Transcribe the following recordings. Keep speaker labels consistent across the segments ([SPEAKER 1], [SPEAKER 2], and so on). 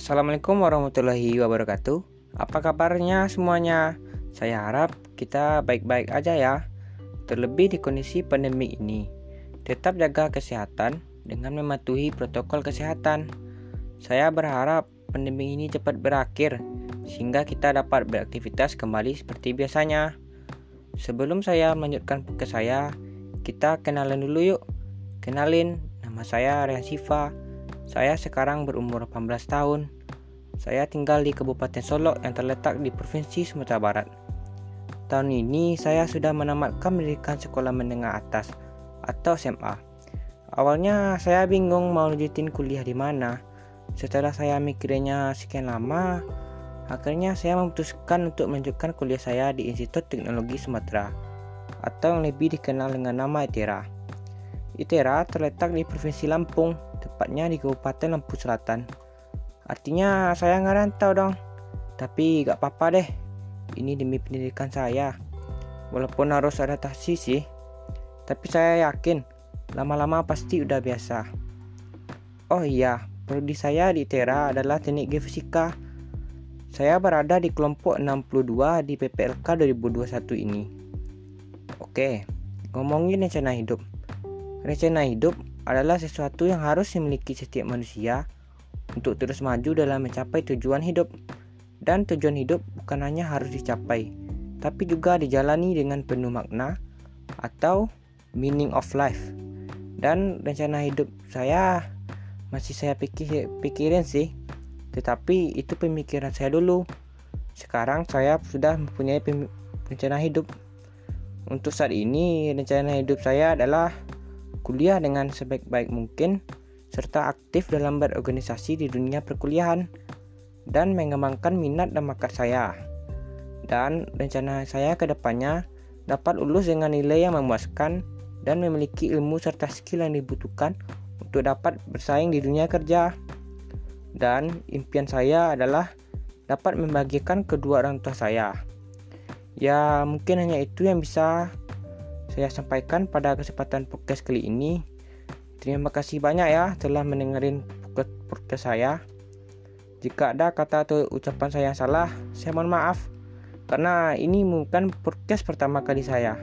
[SPEAKER 1] Assalamualaikum warahmatullahi wabarakatuh. Apa kabarnya semuanya? Saya harap kita baik-baik aja ya. Terlebih di kondisi pandemi ini. Tetap jaga kesehatan dengan mematuhi protokol kesehatan. Saya berharap pandemi ini cepat berakhir sehingga kita dapat beraktivitas kembali seperti biasanya. Sebelum saya melanjutkan ke saya, kita kenalan dulu yuk. Kenalin, nama saya Rehan saya sekarang berumur 18 tahun. Saya tinggal di Kabupaten Solok yang terletak di Provinsi Sumatera Barat. Tahun ini saya sudah menamatkan pendidikan sekolah menengah atas atau SMA. Awalnya saya bingung mau lanjutin kuliah di mana. Setelah saya mikirnya sekian lama, akhirnya saya memutuskan untuk melanjutkan kuliah saya di Institut Teknologi Sumatera atau yang lebih dikenal dengan nama ITERA. ITERA terletak di Provinsi Lampung, tepatnya di Kabupaten Lampung Selatan. Artinya saya nggak rantau dong. Tapi gak apa-apa deh. Ini demi pendidikan saya. Walaupun harus adaptasi sih. Tapi saya yakin lama-lama pasti udah biasa. Oh iya, prodi saya di ITERA adalah Teknik Geofisika. Saya berada di kelompok 62 di PPLK 2021 ini. Oke, ngomongin rencana hidup. Rencana hidup adalah sesuatu yang harus dimiliki setiap manusia untuk terus maju dalam mencapai tujuan hidup. Dan tujuan hidup bukan hanya harus dicapai, tapi juga dijalani dengan penuh makna atau meaning of life. Dan rencana hidup saya masih saya pikir pikirin sih, tetapi itu pemikiran saya dulu. Sekarang saya sudah mempunyai rencana hidup. Untuk saat ini, rencana hidup saya adalah kuliah dengan sebaik-baik mungkin, serta aktif dalam berorganisasi di dunia perkuliahan, dan mengembangkan minat dan bakat saya. Dan rencana saya ke depannya dapat lulus dengan nilai yang memuaskan dan memiliki ilmu serta skill yang dibutuhkan untuk dapat bersaing di dunia kerja. Dan impian saya adalah dapat membagikan kedua orang tua saya. Ya, mungkin hanya itu yang bisa saya sampaikan pada kesempatan podcast kali ini. Terima kasih banyak ya telah mendengarin podcast saya. Jika ada kata atau ucapan saya yang salah, saya mohon maaf. Karena ini bukan podcast pertama kali saya.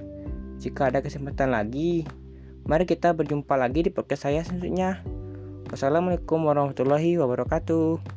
[SPEAKER 1] Jika ada kesempatan lagi, mari kita berjumpa lagi di podcast saya selanjutnya. Wassalamualaikum warahmatullahi wabarakatuh.